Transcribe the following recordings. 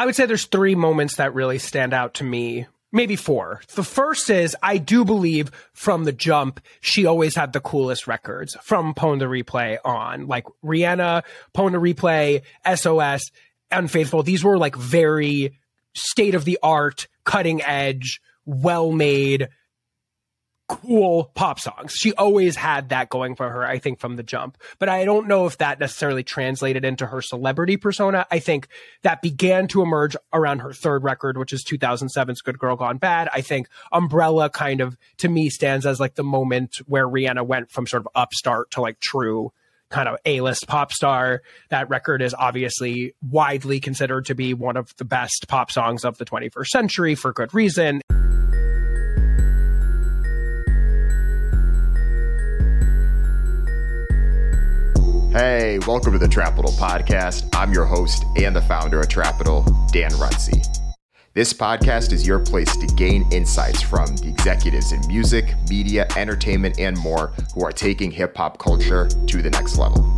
I would say there's three moments that really stand out to me. Maybe four. The first is I do believe from the jump, she always had the coolest records from Pon de Replay on. Like Rihanna, Pon de Replay, SOS, Unfaithful. These were like very state of the art, cutting edge, well made, cool pop songs. She always had that going for her, I think, from the jump. But I don't know if that necessarily translated into her celebrity persona. I think that began to emerge around her third record, which is 2007's Good Girl Gone Bad. I think Umbrella kind of, to me, stands as like the moment where Rihanna went from sort of upstart to like true kind of A-list pop star. That record is obviously widely considered to be one of the best pop songs of the 21st century for good reason. Hey, welcome to the Trapital Podcast. I'm your host and the founder of Trapital, Dan Runcie. This podcast is your place to gain insights from the executives in music, media, entertainment, and more who are taking hip hop culture to the next level.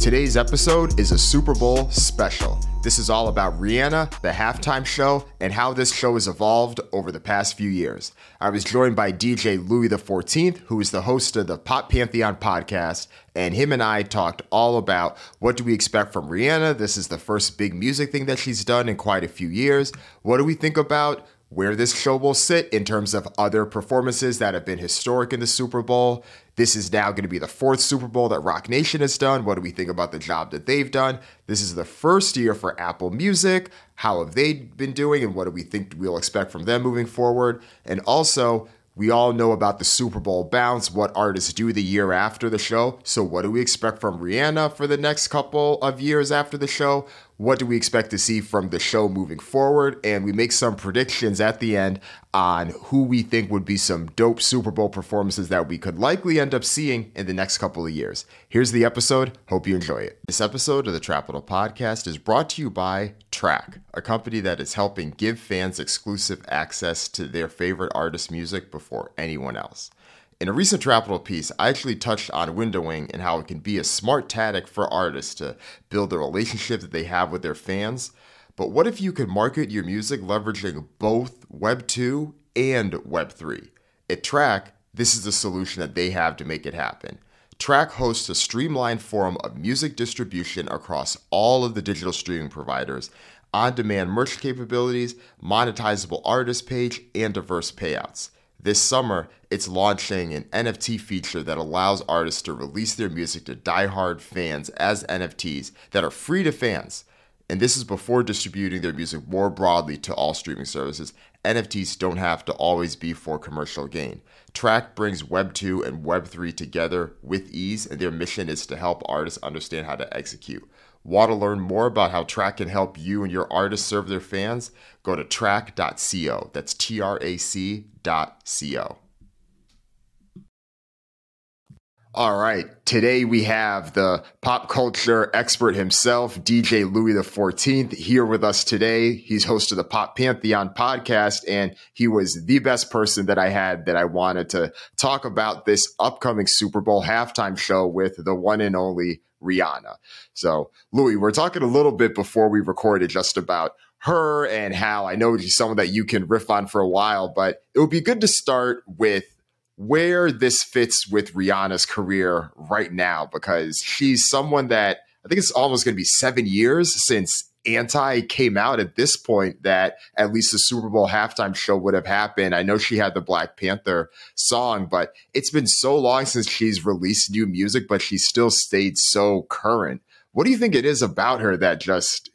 Today's episode is a Super Bowl special. This is all about Rihanna, the halftime show, and how this show has evolved over the past few years. I was joined by DJ Louis XIV, who is the host of the Pop Pantheon podcast, and him and I talked all about what do we expect from Rihanna. This is the first big music thing that she's done in quite a few years. What do we think about where this show will sit in terms of other performances that have been historic in the Super Bowl. This is now going to be the fourth Super Bowl that Roc Nation has done. What do we think about the job that they've done? This is the first year for Apple Music. How have they been doing, and what do we think we'll expect from them moving forward? And also, we all know about the Super Bowl bounce, what artists do the year after the show. So, what do we expect from Rihanna for the next couple of years after the show? What do we expect to see from the show moving forward? And we make some predictions at the end on who we think would be some dope Super Bowl performances that we could likely end up seeing in the next couple of years. Here's the episode. Hope you enjoy it. This episode of the Trapital Podcast is brought to you by Track, a company that is helping give fans exclusive access to their favorite artist music before anyone else. In a recent Trapital piece, I actually touched on windowing and how it can be a smart tactic for artists to build the relationship that they have with their fans. But what if you could market your music leveraging both Web 2 and Web 3? At Track, this is the solution that they have to make it happen. Track hosts a streamlined forum of music distribution across all of the digital streaming providers, on demand merch capabilities, monetizable artist page, and diverse payouts. This summer, it's launching an NFT feature that allows artists to release their music to die-hard fans as NFTs that are free to fans. And this is before distributing their music more broadly to all streaming services. NFTs don't have to always be for commercial gain. Track brings Web 2 and Web 3 together with ease, and their mission is to help artists understand how to execute. Want to learn more about how Track can help you and your artists serve their fans? Go to track.co. That's T R A C co. All right. Today we have the pop culture expert himself, DJ Louis XIV, here with us today. He's host of the Pop Pantheon podcast, and he was the best person that I had that I wanted to talk about this upcoming Super Bowl halftime show with the one and only Rihanna. So, Louis, we're talking a little bit before we recorded just about her and how I know she's someone that you can riff on for a while, but it would be good to start with where this fits with Rihanna's career right now because she's someone that I think it's almost going to be seven years since anti came out at this point that at least the Super Bowl halftime show would have happened. I know she had the Black Panther song, but it's been so long since she's released new music, but she still stayed so current. What do you think it is about her that just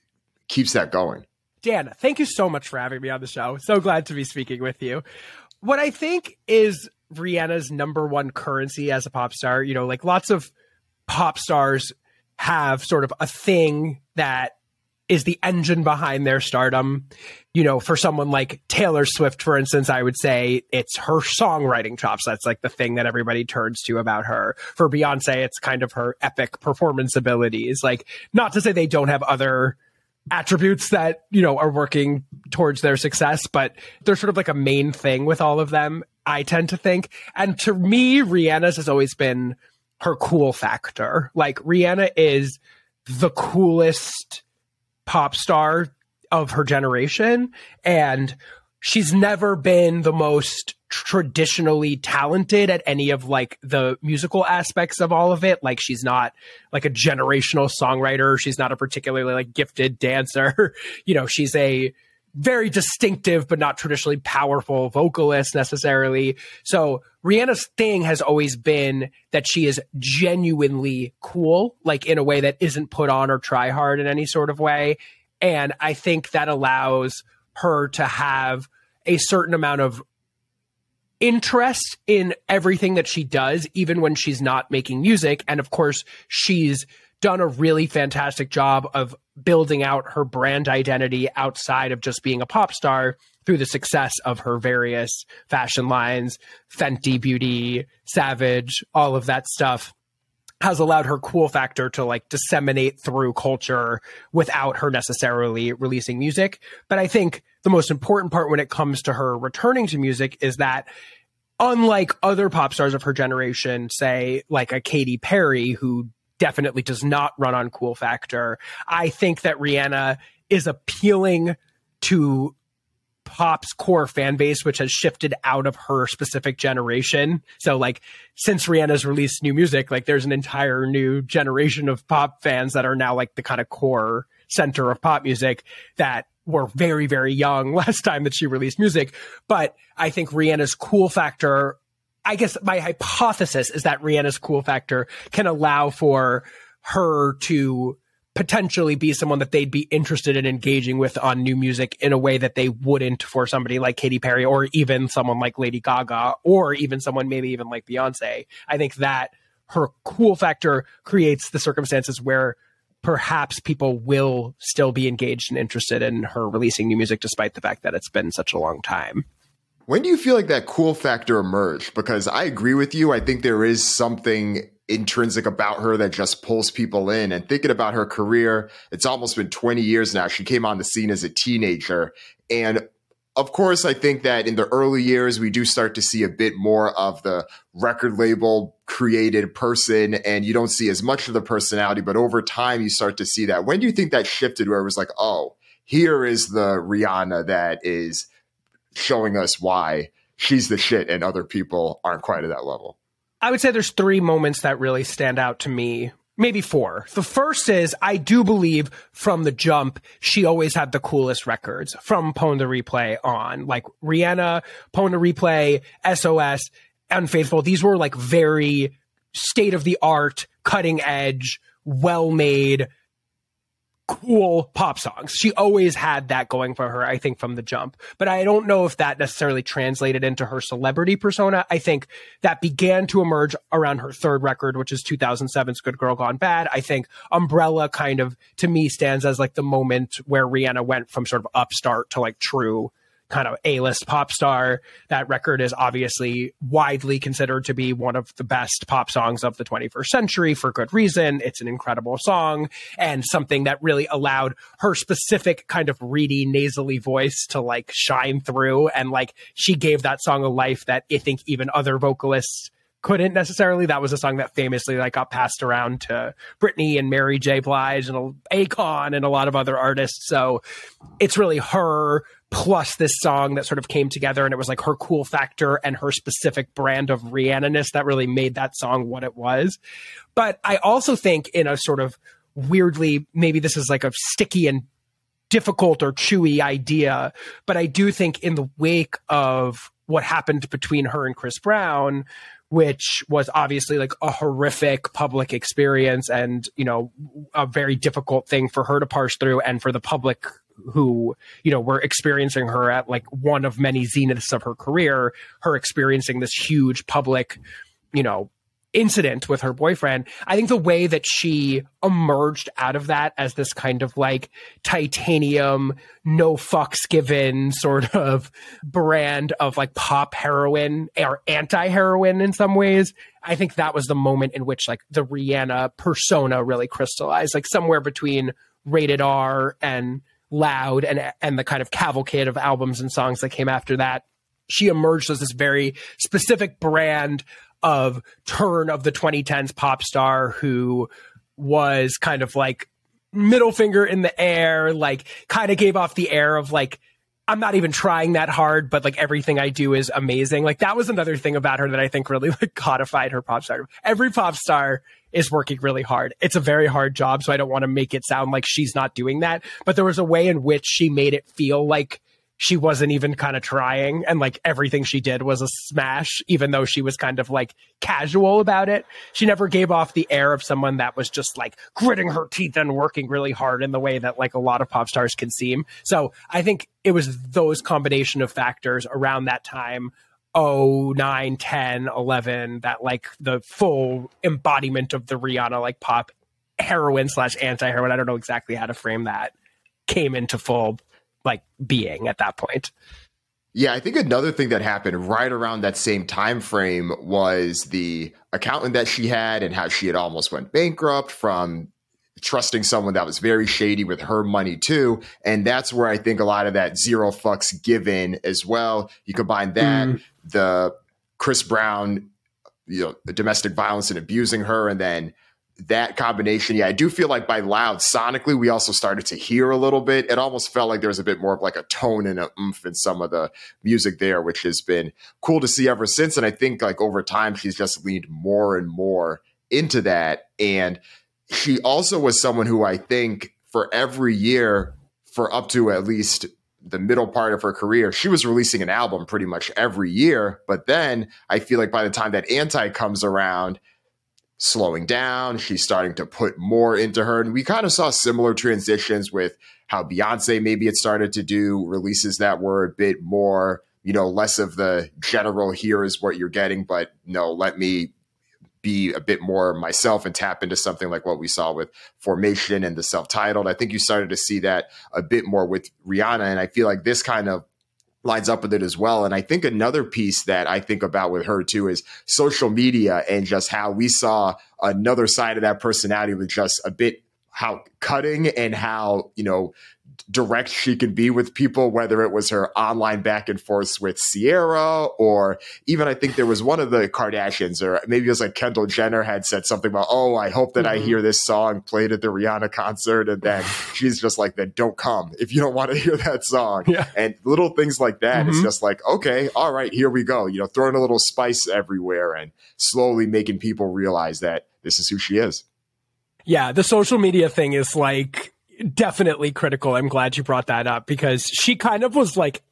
keeps that going? Dan, thank you so much for having me on the show. So glad to be speaking with you. What I think is Rihanna's number one currency as a pop star, you know, like lots of pop stars have sort of a thing that is the engine behind their stardom. You know, for someone like Taylor Swift, for instance, I would say it's her songwriting chops. That's like the thing that everybody turns to about her. For Beyonce, it's kind of her epic performance abilities. Like, not to say they don't have other attributes that, you know, are working towards their success, but they're sort of like a main thing with all of them, I tend to think. And to me, Rihanna's has always been her cool factor. Like Rihanna is the coolest pop star of her generation and she's never been the most traditionally talented at any of like the musical aspects of all of it like she's not like a generational songwriter she's not a particularly like gifted dancer you know she's a very distinctive but not traditionally powerful vocalist necessarily. So Rihanna's thing has always been that she is genuinely cool, like in a way that isn't put on or try hard in any sort of way. And I think that allows her to have a certain amount of interest in everything that she does, even when she's not making music. And of course, she's done a really fantastic job of building out her brand identity outside of just being a pop star through the success of her various fashion lines, Fenty Beauty, Savage, all of that stuff has allowed her cool factor to like disseminate through culture without her necessarily releasing music. But I think the most important part when it comes to her returning to music is that unlike other pop stars of her generation, say like a Katy Perry who definitely does not run on cool factor. I think that Rihanna is appealing to pop's core fan base, which has shifted out of her specific generation. So, like, since Rihanna's released new music, like, there's an entire new generation of pop fans that are now like the kind of core center of pop music that were very, very young last time that she released music. But I think Rihanna's cool factor I guess my hypothesis is that Rihanna's cool factor can allow for her to potentially be someone that they'd be interested in engaging with on new music in a way that they wouldn't for somebody like Katy Perry or even someone like Lady Gaga or even someone maybe even like Beyonce. I think that her cool factor creates the circumstances where perhaps people will still be engaged and interested in her releasing new music despite the fact that it's been such a long time. When do you feel like that cool factor emerged? Because I agree with you. I think there is something intrinsic about her that just pulls people in. And thinking about her career, it's almost been 20 years now. She came on the scene as a teenager. And of course, I think that in the early years, we do start to see a bit more of the record label created person, and you don't see as much of the personality. But over time, you start to see that. When do you think that shifted where it was like, oh, here is the Rihanna that is showing us why she's the shit and other people aren't quite at that level. I would say there's three moments that really stand out to me. Maybe four. The first is I do believe from the jump, she always had the coolest records from Pon de Replay on. Like Rihanna, Pon de Replay, SOS, Unfaithful. These were like very state of the art, cutting edge, well made, cool pop songs. She always had that going for her, I think, from the jump. But I don't know if that necessarily translated into her celebrity persona. I think that began to emerge around her third record, which is 2007's Good Girl Gone Bad. I think Umbrella kind of, to me, stands as like the moment where Rihanna went from sort of upstart to like true kind of A-list pop star. That record is obviously widely considered to be one of the best pop songs of the 21st century for good reason. It's an incredible song and something that really allowed her specific kind of reedy, nasally voice to like shine through. And like she gave that song a life that I think even other vocalists couldn't necessarily. That was a song that famously like got passed around to Britney and Mary J. Blige and Akon and a lot of other artists. So it's really her plus this song that sort of came together and it was like her cool factor and her specific brand of Rihanna-ness that really made that song what it was. But I also think in a sort of weirdly, maybe this is like a sticky and difficult or chewy idea, but I do think in the wake of what happened between her and Chris Brown, which was obviously like a horrific public experience and, you know, a very difficult thing for her to parse through and for the public who, you know, were experiencing her at like one of many zeniths of her career, her experiencing this huge public, you know, incident with her boyfriend. I think the way that she emerged out of that as this kind of like titanium, no fucks given sort of brand of like pop heroine or anti heroine in some ways. I think that was the moment in which like the Rihanna persona really crystallized, like somewhere between rated R and loud and and the kind of cavalcade of albums and songs that came after that she emerged as this very specific brand of turn of the 2010s pop star who was kind of like middle finger in the air, like kind of gave off the air of like, I'm not even trying that hard, but like everything I do is amazing. Like that was another thing about her that I think really like codified her pop star. Every pop star is working really hard. It's a very hard job, so I don't want to make it sound like she's not doing that. But there was a way in which she made it feel like she wasn't even kind of trying and like everything she did was a smash even though she was kind of like casual about it. She never gave off the air of someone that was just like gritting her teeth and working really hard in the way that like a lot of pop stars can seem. So i think it was those combination of factors around that time oh 9 10 11 that like the full embodiment of the rihanna like pop heroine slash anti-heroine i don't know exactly how to frame that came into full like being at that point. Yeah, I think another thing that happened right around that same time frame was the accountant that she had and how she had almost went bankrupt from trusting someone that was very shady with her money too. And that's where I think a lot of that zero fucks given as well. You combine that, mm. the Chris Brown, you know, the domestic violence and abusing her, and then that combination, yeah, I do feel like by loud sonically, we also started to hear a little bit. It almost felt like there was a bit more of like a tone and a oomph in some of the music there, which has been cool to see ever since. And I think like over time, she's just leaned more and more into that. And she also was someone who I think for every year, for up to at least the middle part of her career, she was releasing an album pretty much every year. But then I feel like by the time that Anti comes around, slowing down. She's starting to put more into her. And we kind of saw similar transitions with how Beyonce maybe it started to do releases that were a bit more, you know, less of the general here is what you're getting, but no, let me be a bit more myself and tap into something like what we saw with Formation and the self titled. I think you started to see that a bit more with Rihanna. And I feel like this kind of lines up with it as well. And I think another piece that I think about with her too is social media and just how we saw another side of that personality with just a bit how cutting and how, you know, direct she can be with people, whether it was her online back and forth with Ciara, or even I think there was one of the Kardashians, or maybe it was like Kendall Jenner had said something about, oh, I hope that mm-hmm. I hear this song played at the Rihanna concert. And then she's just like, then don't come if you don't want to hear that song. Yeah. And little things like that. Mm-hmm. It's just like, okay, all right, here we go. You know, throwing a little spice everywhere and slowly making people realize that this is who she is. Yeah, the social media thing is like definitely critical. I'm glad you brought that up because she kind of was like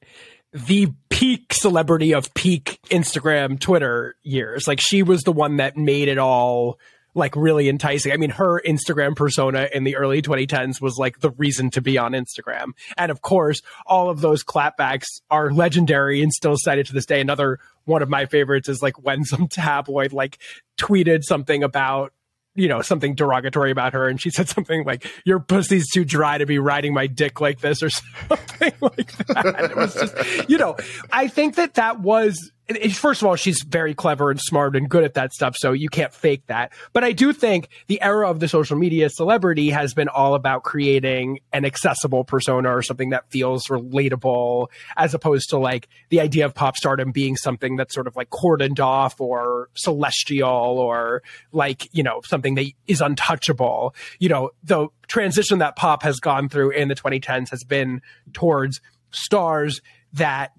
the peak celebrity of peak Instagram, Twitter years. Like she was the one that made it all like really enticing. I mean, her Instagram persona in the early 2010s was like the reason to be on Instagram. And of course, all of those clapbacks are legendary and still cited to this day. Another one of my favorites is like when some tabloid like tweeted something about you know, something derogatory about her. And she said something like, your pussy's too dry to be riding my dick like this or something like that. it was just, you know, I think that that was first of all, she's very clever and smart and good at that stuff, so you can't fake that. But I do think the era of the social media celebrity has been all about creating an accessible persona or something that feels relatable, as opposed to like the idea of pop stardom being something that's sort of like cordoned off or celestial or like, you know, something that is untouchable. You know, the transition that pop has gone through in the 2010s has been towards stars that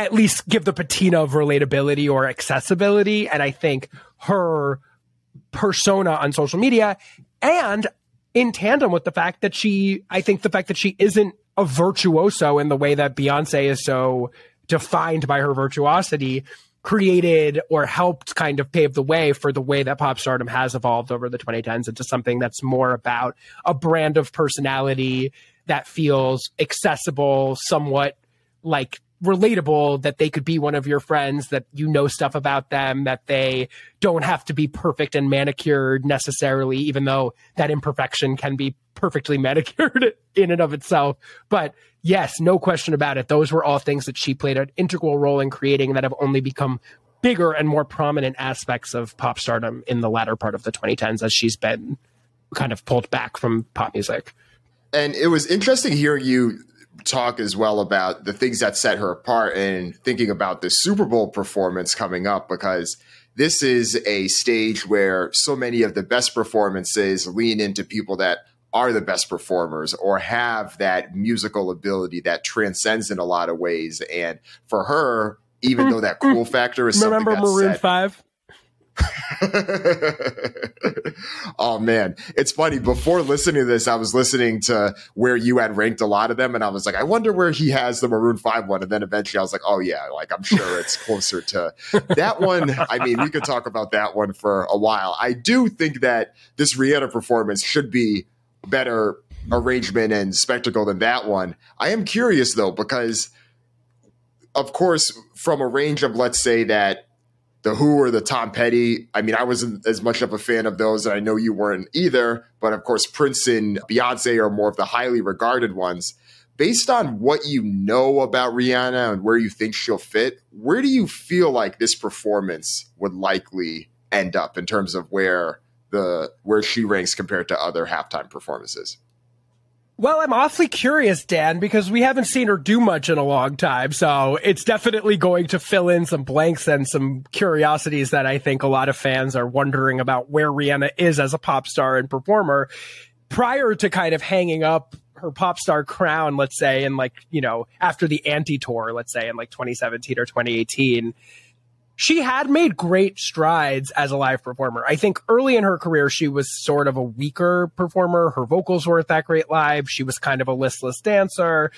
at least give the patina of relatability or accessibility. And I think her persona on social media and in tandem with the fact that she, I think the fact that she isn't a virtuoso in the way that Beyonce is so defined by her virtuosity created or helped kind of pave the way for the way that pop stardom has evolved over the 2010s into something that's more about a brand of personality that feels accessible, somewhat like relatable that they could be one of your friends that you know stuff about them that they don't have to be perfect and manicured necessarily even though that imperfection can be perfectly manicured in and of itself. But yes no question about it. Those were all things that she played an integral role in creating that have only become bigger and more prominent aspects of pop stardom in the latter part of the 2010s as she's been kind of pulled back from pop music. And it was interesting hearing you talk as well about the things that set her apart and thinking about the Super Bowl performance coming up because this is a stage where so many of the best performances lean into people that are the best performers or have that musical ability that transcends in a lot of ways. And for her, even though that cool factor is remember Maroon Five. oh man, it's funny. Before listening to this, I was listening to where you had ranked a lot of them, and I was like, I wonder where he has the Maroon Five one. And then eventually, I was like, Oh yeah, like I'm sure it's closer to that one. I mean, we could talk about that one for a while. I do think that this Rihanna performance should be better arrangement and spectacle than that one. I am curious though because, of course, from a range of let's say that the Who or the Tom Petty. I mean, I wasn't as much of a fan of those, and I know you weren't either. But of course, Prince and Beyonce are more of the highly regarded ones. Based on what you know about Rihanna and where you think she'll fit, where do you feel like this performance would likely end up in terms of where the where she ranks compared to other halftime performances? Well, I'm awfully curious, Dan, because we haven't seen her do much in a long time. So it's definitely going to fill in some blanks and some curiosities that I think a lot of fans are wondering about where Rihanna is as a pop star and performer prior to kind of hanging up her pop star crown, let's say, in like, you know, after the anti tour, let's say in like 2017 or 2018 she had made great strides as a live performer. I think early in her career, she was sort of a weaker performer. Her vocals weren't that great live. She was kind of a listless dancer.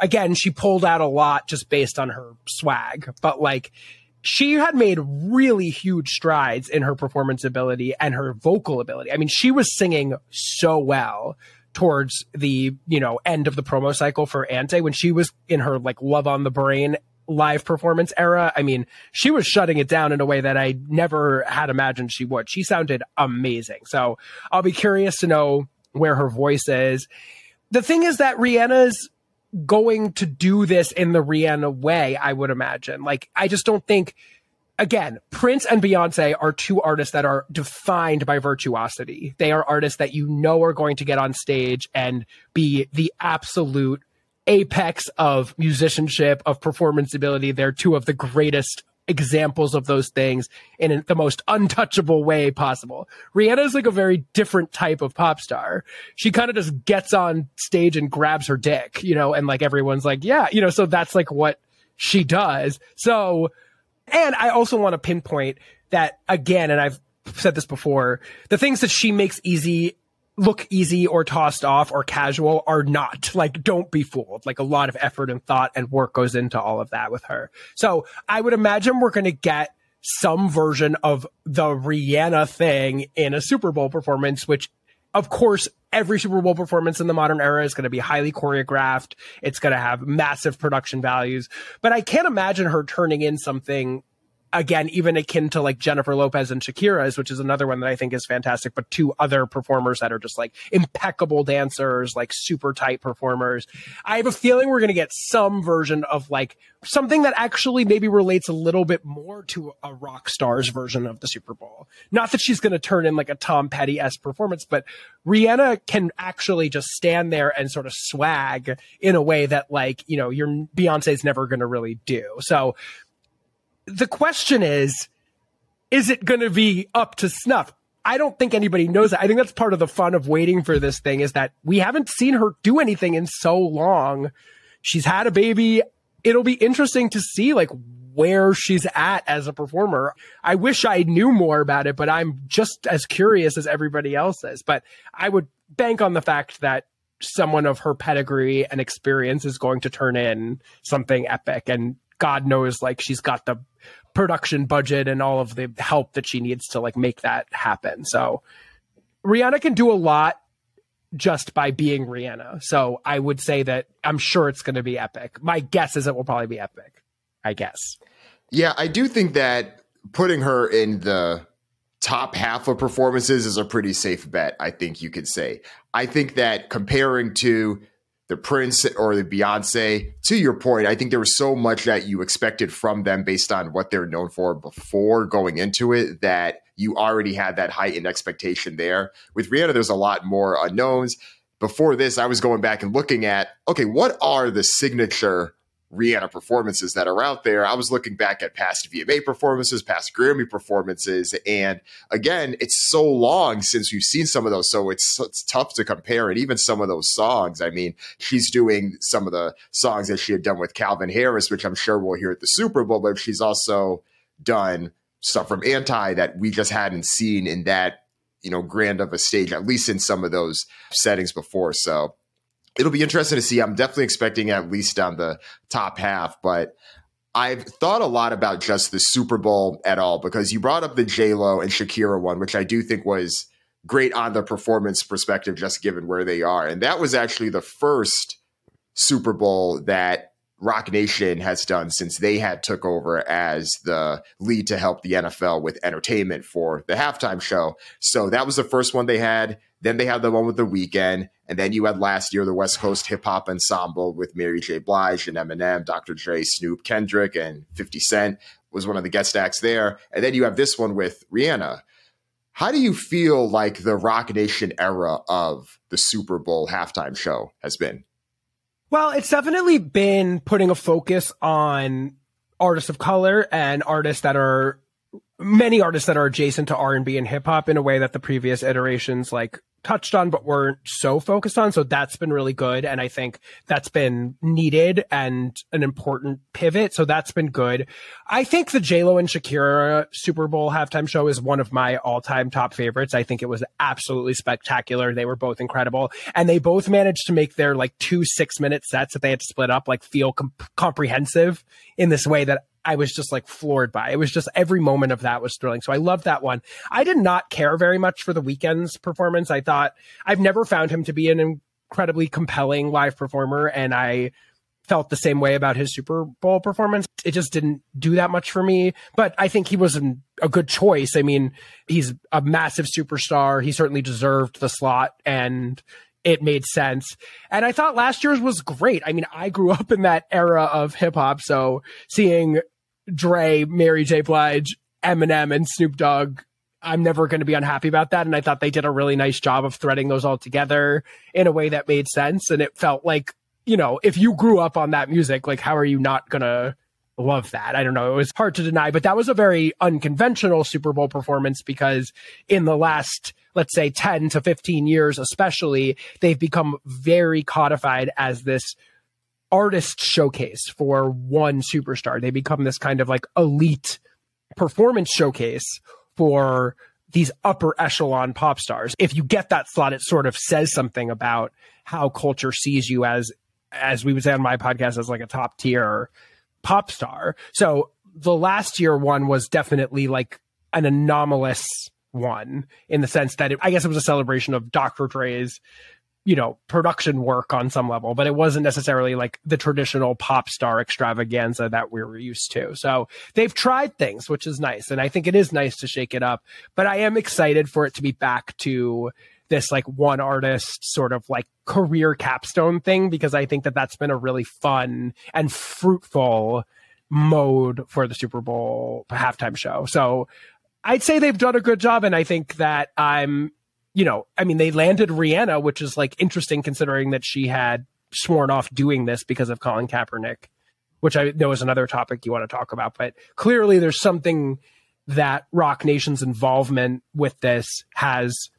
Again, she pulled out a lot just based on her swag, but like, she had made really huge strides in her performance ability and her vocal ability. I mean, she was singing so well towards the, you know, end of the promo cycle for Anti when she was in her like love on the brain live performance era, I mean, she was shutting it down in a way that I never had imagined she would. She sounded amazing. So I'll be curious to know where her voice is. The thing is that Rihanna's going to do this in the Rihanna way, I would imagine. Like, I just don't think, again, Prince and Beyonce are two artists that are defined by virtuosity. They are artists that you know are going to get on stage and be the absolute apex of musicianship, of performance ability. They're two of the greatest examples of those things in the most untouchable way possible. Rihanna is like a very different type of pop star. She kind of just gets on stage and grabs her dick, you know, and like everyone's like, yeah, you know, so that's like what she does. So, and I also want to pinpoint that again, and I've said this before, the things that she makes easy look easy or tossed off or casual are not. Like, don't be fooled. Like, a lot of effort and thought and work goes into all of that with her. So I would imagine we're going to get some version of the Rihanna thing in a Super Bowl performance, which of course, every Super Bowl performance in the modern era is going to be highly choreographed. It's going to have massive production values, but I can't imagine her turning in something again, even akin to like Jennifer Lopez and Shakira's, which is another one that I think is fantastic, but two other performers that are just like impeccable dancers, like super tight performers. I have a feeling we're going to get some version of like something that actually maybe relates a little bit more to a rock star's version of the Super Bowl. Not that she's going to turn in like a Tom Petty s performance, but Rihanna can actually just stand there and sort of swag in a way that like, you know, your Beyonce's never going to really do. So the question is, is it going to be up to snuff? I don't think anybody knows that. I think that's part of the fun of waiting for this thing is that we haven't seen her do anything in so long. She's had a baby. It'll be interesting to see like where she's at as a performer. I wish I knew more about it, but I'm just as curious as everybody else is. But I would bank on the fact that someone of her pedigree and experience is going to turn in something epic and God knows like she's got the production budget and all of the help that she needs to like make that happen. So Rihanna can do a lot just by being Rihanna. So I would say that I'm sure it's going to be epic. My guess is it will probably be epic. I guess. Yeah, I do think that putting her in the top half of performances is a pretty safe bet, I think you could say. I think that comparing to the Prince or the Beyonce, to your point, I think there was so much that you expected from them based on what they're known for before going into it that you already had that heightened expectation there. With Rihanna, there's a lot more unknowns. Before this, I was going back and looking at okay, what are the signature Rihanna performances that are out there. I was looking back at past VMA performances, past Grammy performances, and again, it's so long since we've seen some of those, so it's it's tough to compare. And even some of those songs, I mean, she's doing some of the songs that she had done with Calvin Harris, which I'm sure we'll hear at the Super Bowl, but she's also done stuff from Anti that we just hadn't seen in that you know grand of a stage, at least in some of those settings before. So it'll be interesting to see. I'm definitely expecting at least on the top half, but I've thought a lot about just the Super Bowl at all because you brought up the J Lo and Shakira one, which I do think was great on the performance perspective, just given where they are, and that was actually the first Super Bowl that Roc Nation has done since they had took over as the lead to help the NFL with entertainment for the halftime show. So that was the first one they had. Then they had the one with the Weeknd, and then you had last year the West Coast Hip Hop Ensemble with Mary J. Blige and Eminem, Dr. Dre, Snoop, Kendrick, and 50 Cent was one of the guest acts there. And then you have this one with Rihanna. How do you feel like the Roc Nation era of the Super Bowl halftime show has been? Well, it's definitely been putting a focus on artists of color and artists that are many artists that are adjacent to R&B and hip hop in a way that the previous iterations like touched on but weren't so focused on. So that's been really good and i think that's been needed and an important pivot. So that's been good. I think the j-lo and shakira super bowl halftime show is one of my all-time top favorites. I think it was absolutely spectacular. They were both incredible and they both managed to make their like two six minute sets that they had to split up like feel comprehensive in this way that I was just like floored by. It was just every moment of that was thrilling. So I loved that one. I did not care very much for the Weeknd's performance. I thought I've never found him to be an incredibly compelling live performer, and I felt the same way about his Super Bowl performance. It just didn't do that much for me, but I think he was an, a good choice. I mean, he's a massive superstar. He certainly deserved the slot and it made sense. And I thought last year's was great. I mean, I grew up in that era of hip hop, so seeing Dre, Mary J. Blige, Eminem, and Snoop Dogg I'm never going to be unhappy about that. And I thought they did a really nice job of threading those all together in a way that made sense. And it felt like, you know, if you grew up on that music, like, how are you not going to love that? I don't know. It was hard to deny, but that was a very unconventional Super Bowl performance because in the last, let's say 10 to 15 years, especially, they've become very codified as this artist showcase for one superstar. They become this kind of like elite performance showcase for these upper echelon pop stars. If you get that slot, it sort of says something about how culture sees you as, as we would say on my podcast, as like a top tier pop star. So the last year one was definitely like an anomalous one in the sense that it, I guess it was a celebration of Dr. Dre's you know, production work on some level, but it wasn't necessarily like the traditional pop star extravaganza that we were used to. So they've tried things, which is nice. And I think it is nice to shake it up, but I am excited for it to be back to this like one artist sort of like career capstone thing because I think that that's been a really fun and fruitful mode for the Super Bowl halftime show. So I'd say they've done a good job. And I think that I'm you know, I mean, they landed Rihanna, which is like interesting considering that she had sworn off doing this because of Colin Kaepernick, which I know is another topic you want to talk about. But clearly, there's something that Roc Nation's involvement with this has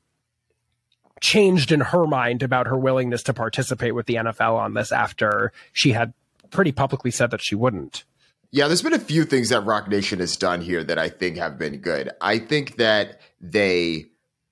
changed in her mind about her willingness to participate with the NFL on this after she had pretty publicly said that she wouldn't. Yeah, there's been a few things that Roc Nation has done here that I think have been good. I think that they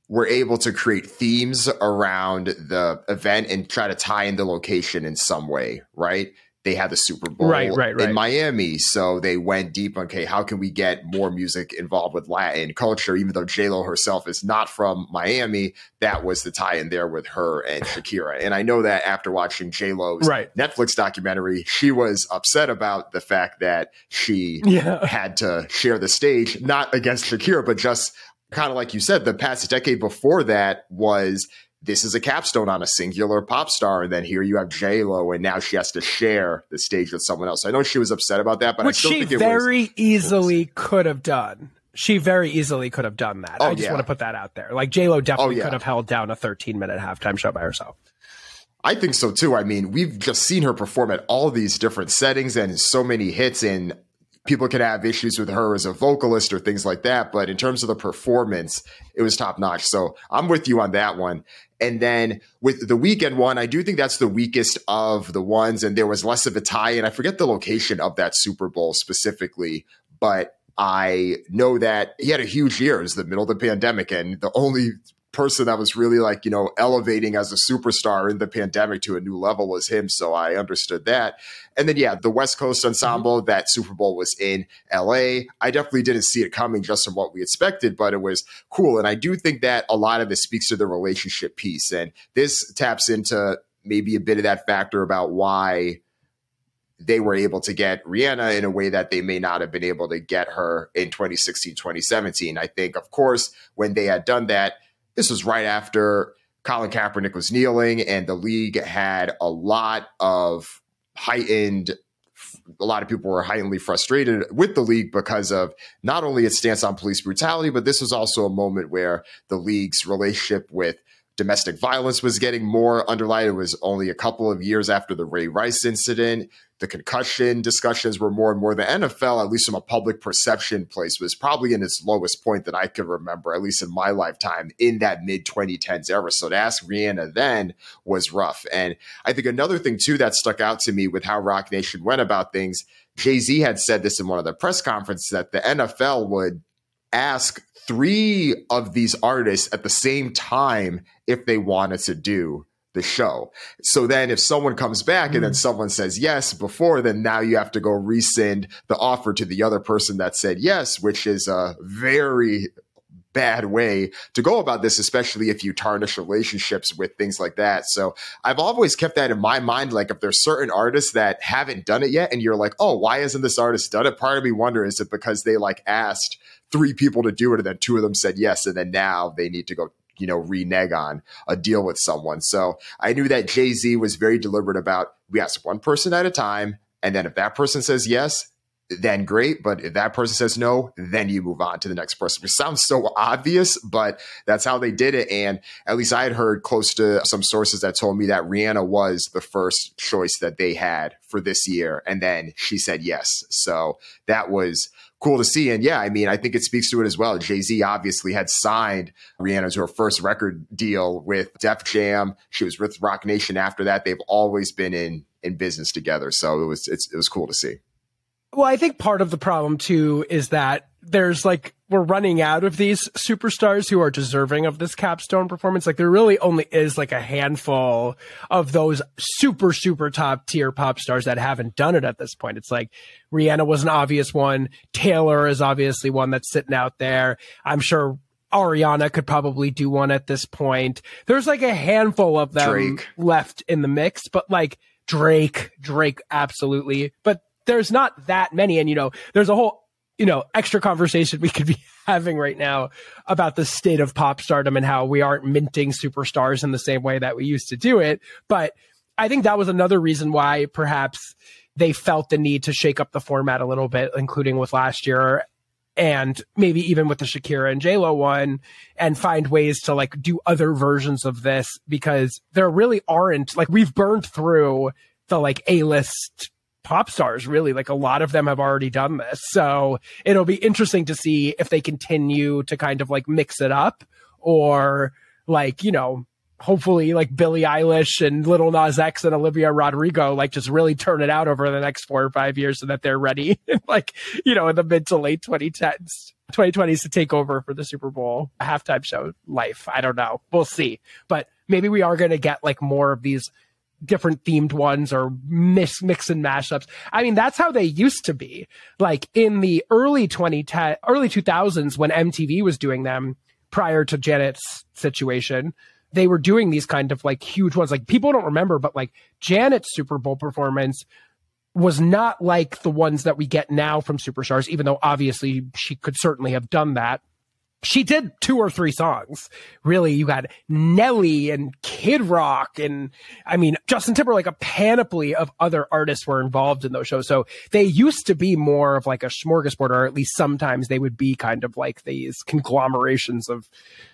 were able to create themes around the event and try to tie in the location in some way, right? They had the Super Bowl right, right, right. in Miami, so they went deep. On okay, how can we get more music involved with Latin culture? Even though J Lo herself is not from Miami, that was the tie-in there with her and Shakira. And I know that after watching J Lo's right. Netflix documentary, she was upset about the fact that she yeah. had to share the stage, not against Shakira, but just kind of like you said, the past decade before that was this is a capstone on a singular pop star, and then here you have J Lo, and now she has to share the stage with someone else. I know she was upset about that, but which I still she think it very was, easily could have done. She very easily could have done that. Oh, I just yeah. want to put that out there. Like J Lo oh, definitely Oh, yeah. could have held down a 13 minute halftime show by herself. I think so too. I mean, we've just seen her perform at all these different settings and so many hits and people could have issues with her as a vocalist or things like that, but in terms of the performance, it was top notch. So I'm with you on that one. And then with the Weeknd one, I do think that's the weakest of the ones, and there was less of a tie. And I forget the location of that Super Bowl specifically, but I know that he had a huge year. It was the middle of the pandemic, and the only person that was really like, you know, elevating as a superstar in the pandemic to a new level was him. So I understood that. And then, yeah, the West Coast ensemble, mm-hmm. that Super Bowl was in LA. I definitely didn't see it coming just from what we expected, but it was cool. And I do think that a lot of this speaks to the relationship piece. And this taps into maybe a bit of that factor about why they were able to get Rihanna in a way that they may not have been able to get her in 2016, 2017. I think, of course, when they had done that, this was right after Colin Kaepernick was kneeling, and the league had a lot of heightened a lot of people were highly frustrated with the league because of not only its stance on police brutality, but this was also a moment where the league's relationship with domestic violence was getting more underlined. It was only a couple of years after the Ray Rice incident. The concussion discussions were more and more. The NFL, at least from a public perception place, was probably in its lowest point that I could remember, at least in my lifetime, in that mid 2010s era. So to ask Rihanna then was rough. And I think another thing, too, that stuck out to me with how Roc Nation went about things, Jay Z had said this in one of the press conferences that the NFL would ask three of these artists at the same time if they wanted to do the show. So then if someone comes back and then mm. someone says yes before, then now you have to go rescind the offer to the other person that said yes, which is a very bad way to go about this, especially if you tarnish relationships with things like that. So I've always kept that in my mind. Like if there's certain artists that haven't done it yet and you're like, oh, why hasn't this artist done it? Part of me wonder is it because they like asked three people to do it and then two of them said yes and then now they need to go you know renege on a deal with someone so i knew that jay-z was very deliberate about we ask one person at a time and then if that person says yes then great. But if that person says no, then you move on to the next person. It sounds so obvious, but that's how they did it. And at least I had heard close to some sources that told me that Rihanna was the first choice that they had for this year. And then she said yes. So that was cool to see. And yeah, I mean, I think it speaks to it as well. Jay Z obviously had signed Rihanna to her first record deal with Def Jam. She was with Roc Nation after that. They've always been in in business together. So it was it was cool to see. Well, I think part of the problem too is that there's like we're running out of these superstars who are deserving of this capstone performance. Like there really only is like a handful of those super super top tier pop stars that haven't done it at this point. It's like Rihanna was an obvious one. Taylor is obviously one that's sitting out there. I'm sure Ariana could probably do one at this point. There's like a handful of them Drake. left in the mix, but like Drake, Drake absolutely. But there's not that many. And, you know, there's a whole, you know, extra conversation we could be having right now about the state of pop stardom and how we aren't minting superstars in the same way that we used to do it. But I think that was another reason why perhaps they felt the need to shake up the format a little bit, including with last year and maybe even with the Shakira and JLo one and find ways to like do other versions of this because there really aren't like we've burned through the like A-list pop stars, really. Like a lot of them have already done this. So it'll be interesting to see if they continue to kind of like mix it up or like, you know, hopefully like Billie Eilish and Lil Nas X and Olivia Rodrigo like just really turn it out over the next four or five years so that they're ready like, you know, in the mid to late 2010s. 2020s to take over for the Super Bowl halftime show life. I don't know. We'll see. But maybe we are going to get like more of these different themed ones or mix mix and mashups. I mean, that's how they used to be. Like in the early 2010 early 2000s when MTV was doing them prior to Janet's situation, they were doing these kind of like huge ones. Like people don't remember, but like Janet's Super Bowl performance was not like the ones that we get now from superstars, even though obviously she could certainly have done that she did two or three songs. Really, you had Nelly and Kid Rock and I mean Justin Timberlake, a panoply of other artists were involved in those shows. So they used to be more of like a smorgasbord, or at least sometimes they would be kind of like these conglomerations of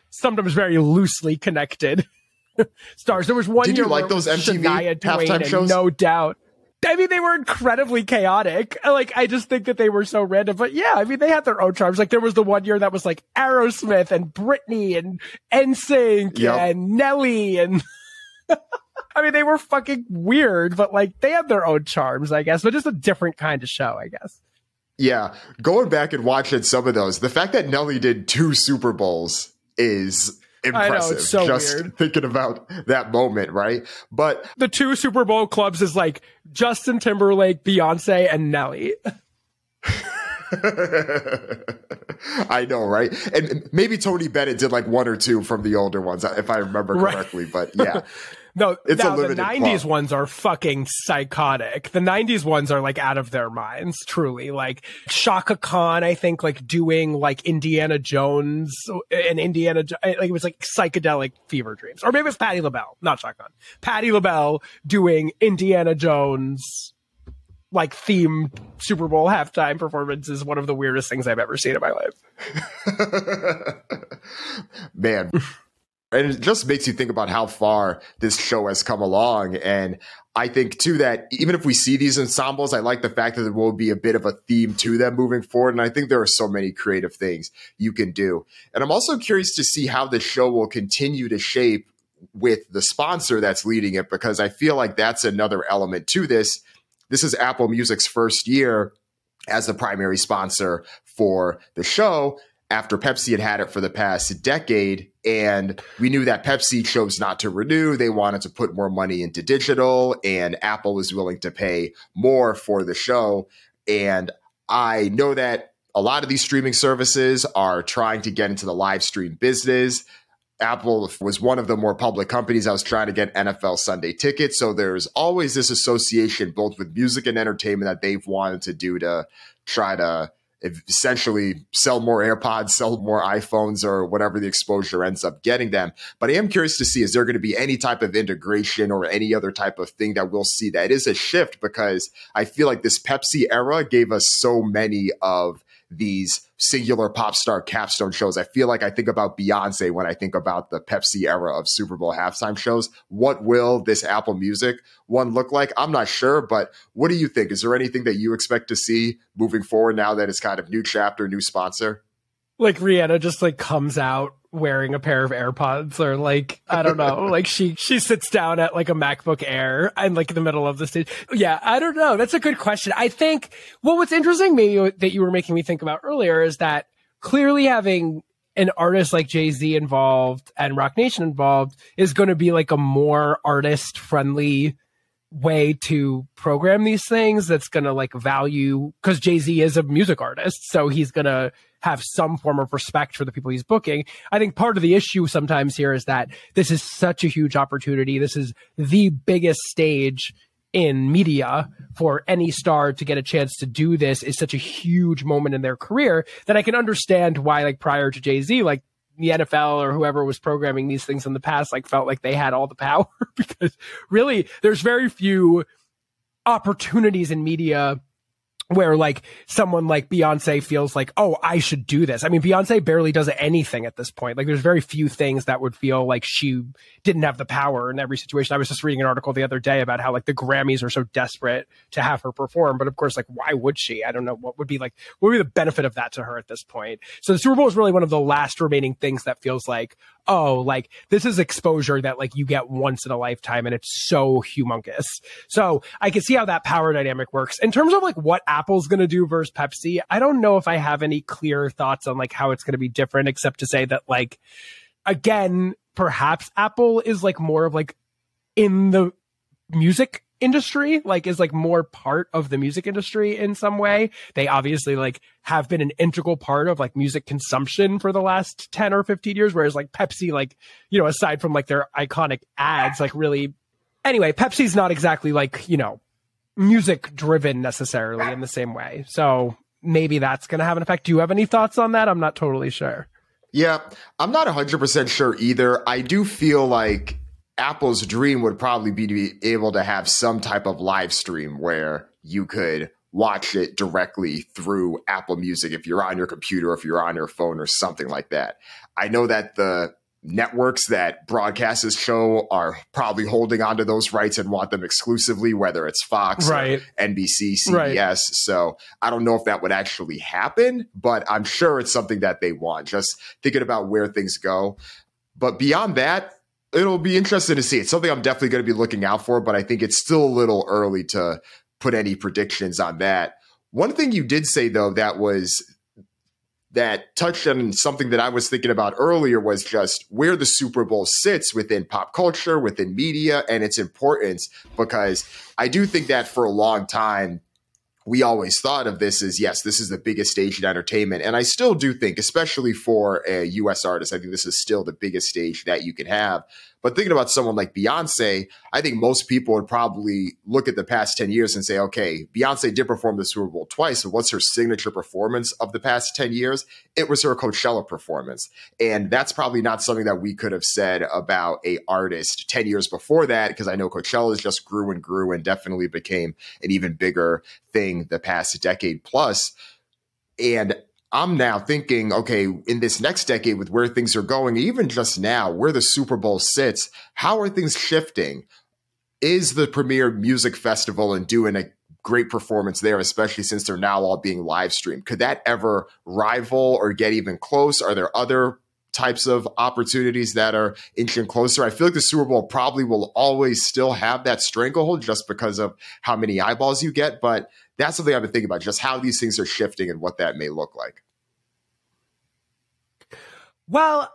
sometimes very loosely connected stars. There was one Did year you like those MTV Shania halftime shows? No doubt. I mean, they were incredibly chaotic. Like, I just think that they were so random. But yeah, I mean, they had their own charms. Like, there was the one year that was like Aerosmith and Britney and NSYNC Yep. and Nelly and. I mean, they were fucking weird, but like they had their own charms, I guess. But just a different kind of show, I guess. Yeah, going back and watching some of those, the fact that Nelly did two Super Bowls is impressive. it's so just weird. thinking about that moment, right? But The two Super Bowl clubs is like Justin Timberlake, Beyonce, and Nelly. I know, right? And maybe Tony Bennett did like one or two from the older ones, if I remember Right. correctly. But yeah, No, It's a now the '90s club. ones are fucking psychotic. The '90s ones are like out of their minds, truly. Like Chaka Khan, I think, like doing like Indiana Jones and Indiana, Jo- eh, like it was like psychedelic fever dreams, or maybe it's Patti LaBelle, not Chaka Khan. Patti LaBelle doing Indiana Jones. Like themed Super Bowl halftime performance is one of the weirdest things I've ever seen in my life. man. And it just makes you think about how far this show has come along. And I think too that even if we see these ensembles, I like the fact that there will be a bit of a theme to them moving forward. And I think there are so many creative things you can do. And I'm also curious to see how the show will continue to shape with the sponsor that's leading it, because I feel like that's another element to this. This is Apple Music's first year as the primary sponsor for the show after Pepsi had had it for the past decade. And we knew that Pepsi chose not to renew. They wanted to put more money into digital, and Apple was willing to pay more for the show. And I know that a lot of these streaming services are trying to get into the live stream business. Apple was one of the more public companies that was trying to get NFL Sunday tickets. So there's always this association, both with music and entertainment, that they've wanted to do to try to essentially sell more AirPods, sell more iPhones, or whatever the exposure ends up getting them. But I am curious to see is there going to be any type of integration or any other type of thing that we'll see that is a shift because I feel like this Pepsi era gave us so many of these singular pop star capstone shows. I feel like I think about Beyonce when I think about the Pepsi era of Super Bowl halftime shows. What will this Apple Music one look like? I'm not sure, but what do you think? Is there anything that you expect to see moving forward now that it's kind of new chapter, new sponsor? like Rihanna just like comes out wearing a pair of AirPods or like I don't know, like she she sits down at like a MacBook Air and like in the middle of the stage. Yeah, I don't know. That's a good question. I think well what's interesting maybe that you were making me think about earlier is that clearly having an artist like Jay-Z involved and Roc Nation involved is going to be like a more artist friendly way to program these things that's going to like value because Jay-Z is a music artist so he's going to have some form of respect for the people he's booking. I think part of the issue sometimes here is that this is such a huge opportunity. This is the biggest stage in media for any star to get a chance to do this is such a huge moment in their career that I can understand why like prior to Jay-Z like the NFL or whoever was programming these things in the past like felt like they had all the power because really there's very few opportunities in media where like someone like Beyonce feels like, oh, I should do this. I mean, Beyonce barely does anything at this point. Like, there's very few things that would feel like she didn't have the power in every situation. I was just reading an article the other day about how like the Grammys are so desperate to have her perform, but of course, like, why would she? I don't know what would be like, what would be the benefit of that to her at this point? So the Super Bowl is really one of the last remaining things that feels like, oh, like this is exposure that like you get once in a lifetime and it's so humongous. So I can see how that power dynamic works. In terms of like what Apple's going to do versus Pepsi, I don't know if I have any clear thoughts on like how it's going to be different, except to say that like, again, perhaps Apple is like more of like in the music industry like is like more part of the music industry in some way. They obviously like have been an integral part of like music consumption for the last 10 or 15 years whereas like pepsi like you know aside from like their iconic ads like really anyway pepsi's not exactly like you know music driven necessarily in the same way. So maybe that's going to have an effect. Do you have any thoughts on that? I'm not totally sure. Yeah, I'm not 100% sure either. I do feel like Apple's dream would probably be to be able to have some type of live stream where you could watch it directly through Apple Music if you're on your computer, if you're on your phone, or something like that. I know that the networks that broadcast this show are probably holding onto those rights and want them exclusively, whether it's Fox, right. NBC, CBS. Right. So I don't know if that would actually happen, but I'm sure it's something that they want. Just thinking about where things go. But beyond that, it'll be interesting to see. It's something I'm definitely going to be looking out for, but I think it's still a little early to put any predictions on that. One thing you did say though that was that touched on something that I was thinking about earlier was just where the Super Bowl sits within pop culture, within media, and its importance. Because I do think that for a long time, we always thought of this as yes, this is the biggest stage in entertainment. And I still do think, especially for a US artist, I think this is still the biggest stage that you can have. But thinking about someone like Beyonce, I think most people would probably look at the past 10 years and say, okay, Beyonce did perform the Super Bowl twice. but what's her signature performance of the past 10 years? It was her Coachella performance. And that's probably not something that we could have said about a artist 10 years before that, because I know Coachella just grew and grew and definitely became an even bigger thing the past decade plus. And I'm now thinking, okay, in this next decade with where things are going, even just now, where the Super Bowl sits, how are things shifting? Is the premier music festival and doing a great performance there, especially since they're now all being live streamed? Could that ever rival or get even close? Are there other types of opportunities that are inching closer. I feel like the Super Bowl probably will always still have that stranglehold just because of how many eyeballs you get. But that's something I've been thinking about, just how these things are shifting and what that may look like. Well,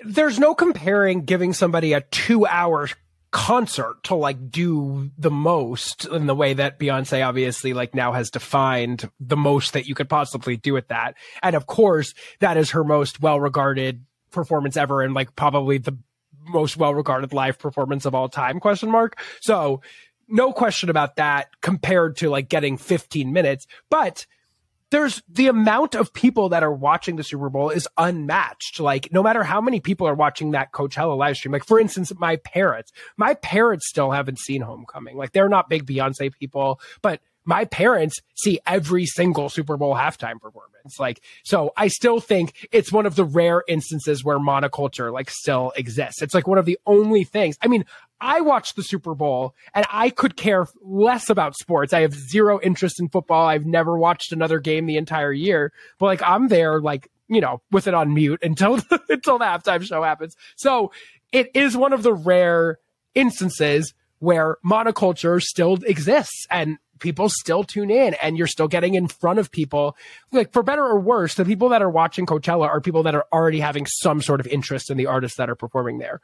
there's no comparing giving somebody a two hour concert to like do the most in the way that Beyonce obviously like now has defined the most that you could possibly do with that. And of course, that is her most well regarded performance ever and like probably the most well regarded live performance of all time question mark. So no question about that compared to like getting 15 minutes, but there's the amount of people that are watching the Super Bowl is unmatched. Like, no matter how many people are watching that Coachella live stream, like, for instance, my parents, my parents still haven't seen Homecoming. Like, they're not big Beyonce people, but my parents see every single Super Bowl halftime performance. Like, so I still think it's one of the rare instances where monoculture like still exists. It's like one of the only things. I mean, I watched the Super Bowl and I could care less about sports. I have zero interest in football. I've never watched another game the entire year, but like I'm there, like, you know, with it on mute until, until the halftime show happens. So it is one of the rare instances where monoculture still exists and people still tune in and you're still getting in front of people. Like for better or worse, the people that are watching Coachella are people that are already having some sort of interest in the artists that are performing there.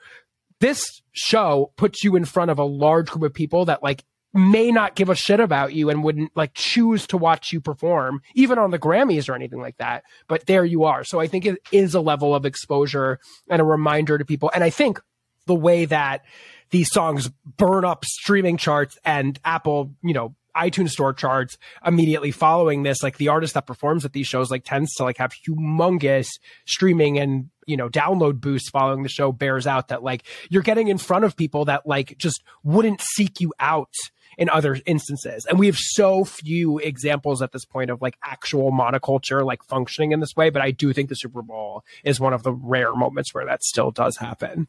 This show puts you in front of a large group of people that like may not give a shit about you and wouldn't like choose to watch you perform, even on the Grammys or anything like that. But there you are. So I think it is a level of exposure and a reminder to people. And I think the way that these songs burn up streaming charts and Apple, you know, iTunes store charts immediately following this. Like the artist that performs at these shows like tends to like have humongous streaming and you know download boosts following the show bears out that like you're getting in front of people that like just wouldn't seek you out in other instances. And we have so few examples at this point of like actual monoculture like functioning in this way. But I do think the Super Bowl is one of the rare moments where that still does happen.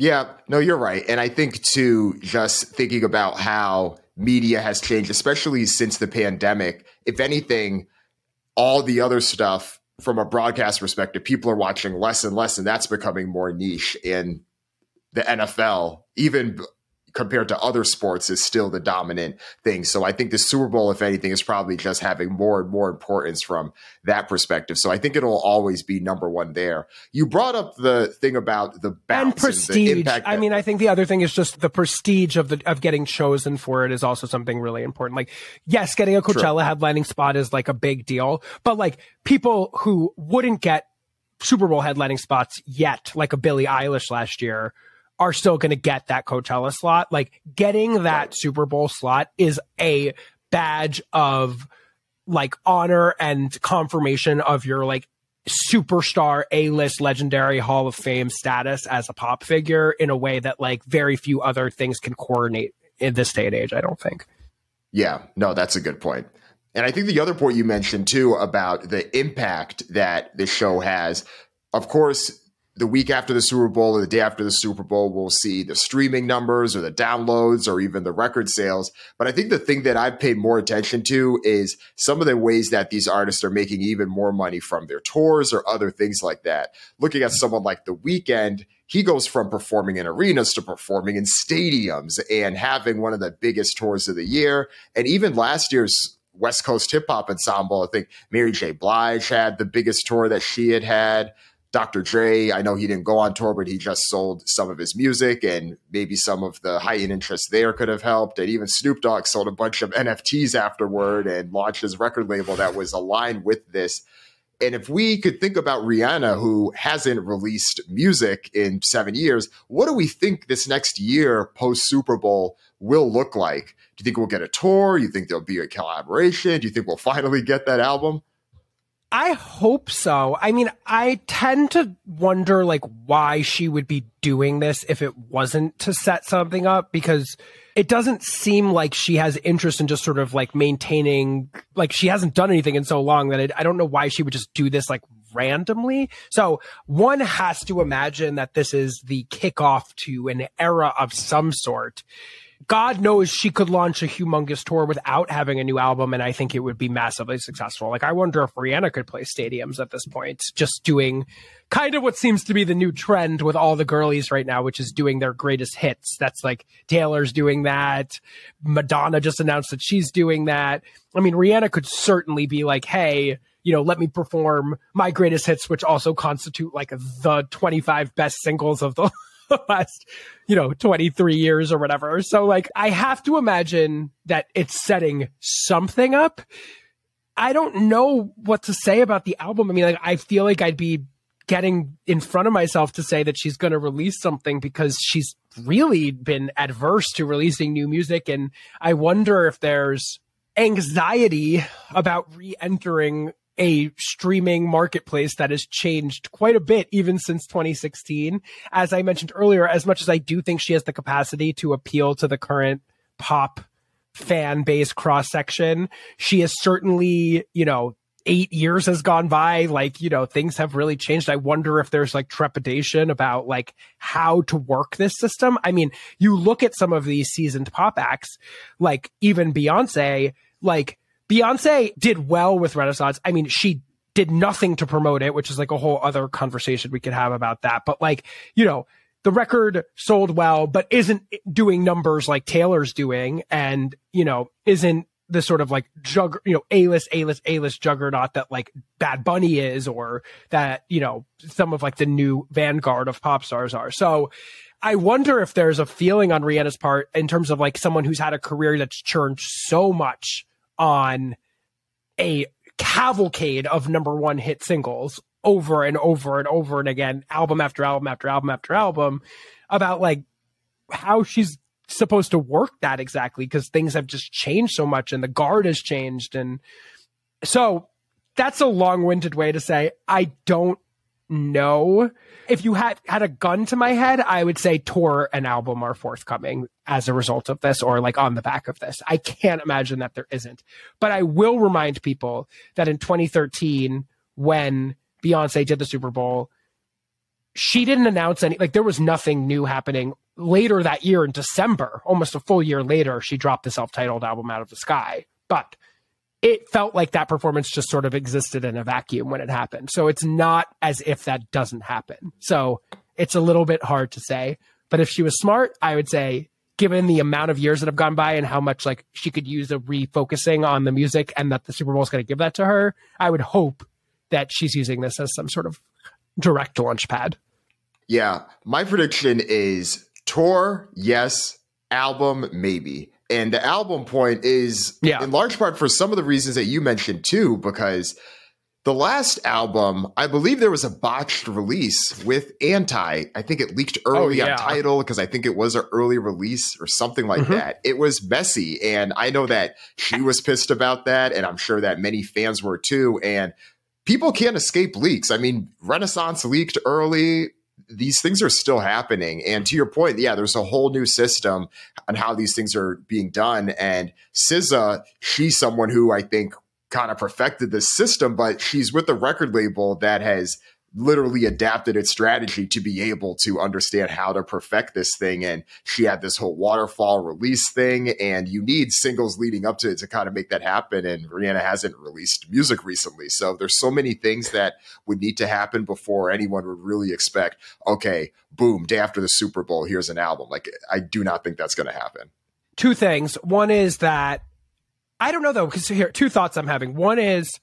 Yeah, no, you're right. And I think too, just thinking about how media has changed, especially since the pandemic. If anything, all the other stuff from a broadcast perspective, people are watching less and less, and that's becoming more niche in the NFL, even compared to other sports is still the dominant thing. So I think the Super Bowl, if anything, is probably just having more and more importance from that perspective. So I think it'll always be number one there. You brought up the thing about the bounce and prestige. And I mean, I think the other thing is just the prestige of the of getting chosen for it is also something really important. Like, yes, getting a Coachella True. headlining spot is like a big deal, but like people who wouldn't get Super Bowl headlining spots yet, like a Billie Eilish last year, are still going to get that Coachella slot. Like getting that right. Super Bowl slot is a badge of like honor and confirmation of your like superstar A-list legendary Hall of Fame status as a pop figure in a way that like very few other things can coordinate in this day and age, I don't think. Yeah, no, that's a good point. And I think the other point you mentioned too about the impact that the show has, of course, the week after the Super Bowl or the day after the Super Bowl, we'll see the streaming numbers or the downloads or even the record sales. But I think the thing that I've paid more attention to is some of the ways that these artists are making even more money from their tours or other things like that. Looking at someone like The Weeknd, he goes from performing in arenas to performing in stadiums and having one of the biggest tours of the year. And even last year's West Coast hip hop ensemble, I think Mary J. Blige had the biggest tour that she had had. Dr. Dre, I know he didn't go on tour, but he just sold some of his music and maybe some of the heightened interest there could have helped. And even Snoop Dogg sold a bunch of NFTs afterward and launched his record label that was aligned with this. And if we could think about Rihanna, who hasn't released music in seven years, what do we think this next year post Super Bowl will look like? Do you think we'll get a tour? Do you think there'll be a collaboration? Do you think we'll finally get that album? I hope so. I mean, I tend to wonder like why she would be doing this if it wasn't to set something up because it doesn't seem like she has interest in just sort of like maintaining like she hasn't done anything in so long that it, I don't know why she would just do this like randomly. So one has to imagine that this is the kickoff to an era of some sort. God knows she could launch a humongous tour without having a new album, and I think it would be massively successful. Like, I wonder if Rihanna could play stadiums at this point, just doing kind of what seems to be the new trend with all the girlies right now, which is doing their greatest hits. That's like Taylor's doing that. Madonna just announced that she's doing that. I mean, Rihanna could certainly be like, hey, you know, let me perform my greatest hits, which also constitute like the 25 best singles of the last, you know, 23 years or whatever. So like I have to imagine that it's setting something up. I don't know what to say about the album. I mean, like I feel like I'd be getting in front of myself to say that she's going to release something because she's really been adverse to releasing new music and I wonder if there's anxiety about re-entering a streaming marketplace that has changed quite a bit even since 2016. As I mentioned earlier, as much as I do think she has the capacity to appeal to the current pop fan base cross section, she is certainly, you know, eight years has gone by. Like you know things have really changed. I wonder if there's like trepidation about like how to work this system. I mean you look at some of these seasoned pop acts like even beyonce like Beyonce did well with Renaissance. I mean, she did nothing to promote it, which is like a whole other conversation we could have about that. But like, you know, the record sold well, but isn't doing numbers like Taylor's doing and, you know, isn't the sort of like jug, you know, A-list, A-list, A-list juggernaut that like Bad Bunny is or that, you know, some of like the new vanguard of pop stars are. So I wonder if there's a feeling on Rihanna's part in terms of like someone who's had a career that's churned so much on a cavalcade of number one hit singles over and over and over and again, album after album after album after album, about like how she's supposed to work that exactly because things have just changed so much and the guard has changed. And so that's a long winded way to say I don't know. If you had had a gun to my head, I would say tour and album are forthcoming as a result of this or like on the back of this. I can't imagine that there isn't. But I will remind people that in 2013 when Beyonce did the Super Bowl, she didn't announce any like there was nothing new happening later that year in December, almost a full year later, she dropped the self-titled album out of the sky. But it felt like that performance just sort of existed in a vacuum when it happened. So it's not as if that doesn't happen. So it's a little bit hard to say. But if she was smart, I would say, given the amount of years that have gone by and how much like she could use a refocusing on the music and that the Super Bowl is going to give that to her, I would hope that she's using this as some sort of direct launch pad. Yeah. My prediction is tour, yes. Album, maybe. And the album point is yeah. in large part for some of the reasons that you mentioned too, because the last album, I believe there was a botched release with Anti. I think it leaked oh, early oh, yeah. on title because I think it was an early release or something like mm-hmm. that. It was messy. And I know that she was pissed about that. And I'm sure that many fans were too. And people can't escape leaks. I mean, Renaissance leaked early these things are still happening. And to your point, yeah, there's a whole new system on how these things are being done. And SZA, she's someone who I think kind of perfected this system, but she's with a record label that has literally adapted its strategy to be able to understand how to perfect this thing. And she had this whole waterfall release thing, and you need singles leading up to it to kind of make that happen. And Rihanna hasn't released music recently. So there's so many things that would need to happen before anyone would really expect, okay, boom, day after the Super Bowl, here's an album. Like, I do not think that's going to happen. Two things. One is that I don't know though, because here, two thoughts I'm having. One is,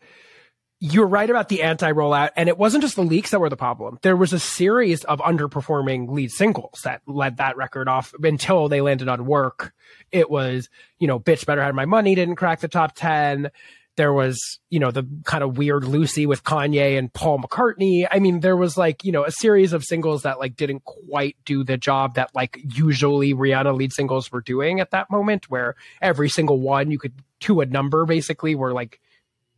you're right about the Anti rollout, and it wasn't just the leaks that were the problem. There was a series of underperforming lead singles that led that record off until they landed on work. It was, you know, Bitch Better Have My Money didn't crack the top 10. There was, you know, the kind of weird Lucy with Kanye and Paul McCartney. I mean, there was like, you know, a series of singles that like didn't quite do the job that like usually Rihanna lead singles were doing at that moment, where every single one you could to a number basically were like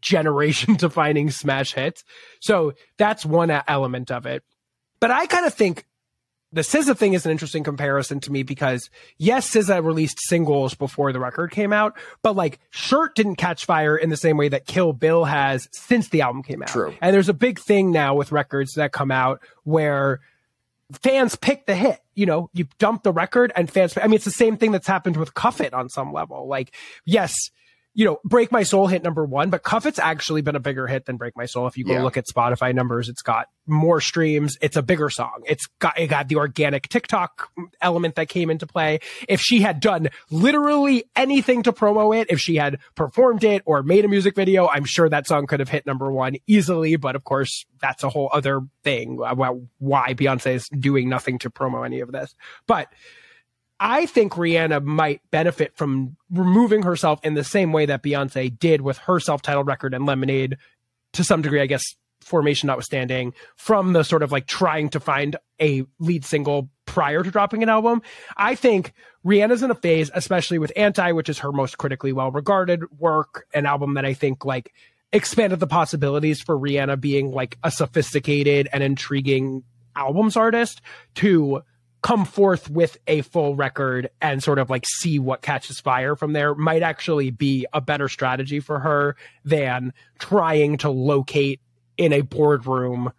generation defining smash hits. So that's one element of it. But I kind of think the SZA thing is an interesting comparison to me because yes, SZA released singles before the record came out, but like Shirt didn't catch fire in the same way that Kill Bill has since the album came out. True. And there's a big thing now with records that come out where fans pick the hit. You know, you dump the record and fans, I mean, it's the same thing that's happened with Cuff It on some level. Like, yes, you know, Break My Soul hit number one, but Cuff It's actually been a bigger hit than Break My Soul. If you go yeah. look at Spotify numbers, it's got more streams. It's a bigger song. It's got, it got the organic TikTok element that came into play. If she had done literally anything to promo it, if she had performed it or made a music video, I'm sure that song could have hit number one easily. But of course, that's a whole other thing about why Beyonce is doing nothing to promo any of this. But I think Rihanna might benefit from removing herself in the same way that Beyonce did with her self-titled record and Lemonade to some degree, I guess, formation notwithstanding, from the sort of like trying to find a lead single prior to dropping an album. I think Rihanna's in a phase, especially with Anti, which is her most critically well regarded work, an album that I think like expanded the possibilities for Rihanna being like a sophisticated and intriguing albums artist to come forth with a full record and sort of like see what catches fire from there might actually be a better strategy for her than trying to locate in a boardroom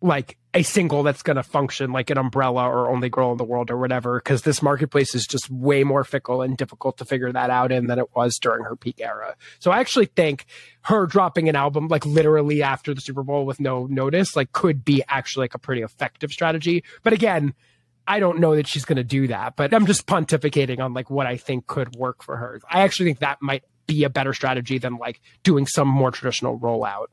like a single that's going to function like an umbrella or only girl in the world or whatever because this marketplace is just way more fickle and difficult to figure that out in than it was during her peak era. So i actually think her dropping an album like literally after the super bowl with no notice like could be actually like a pretty effective strategy. But again I don't know that she's going to do that, but I'm just pontificating on like what I think could work for her. I actually think that might be a better strategy than like doing some more traditional rollout.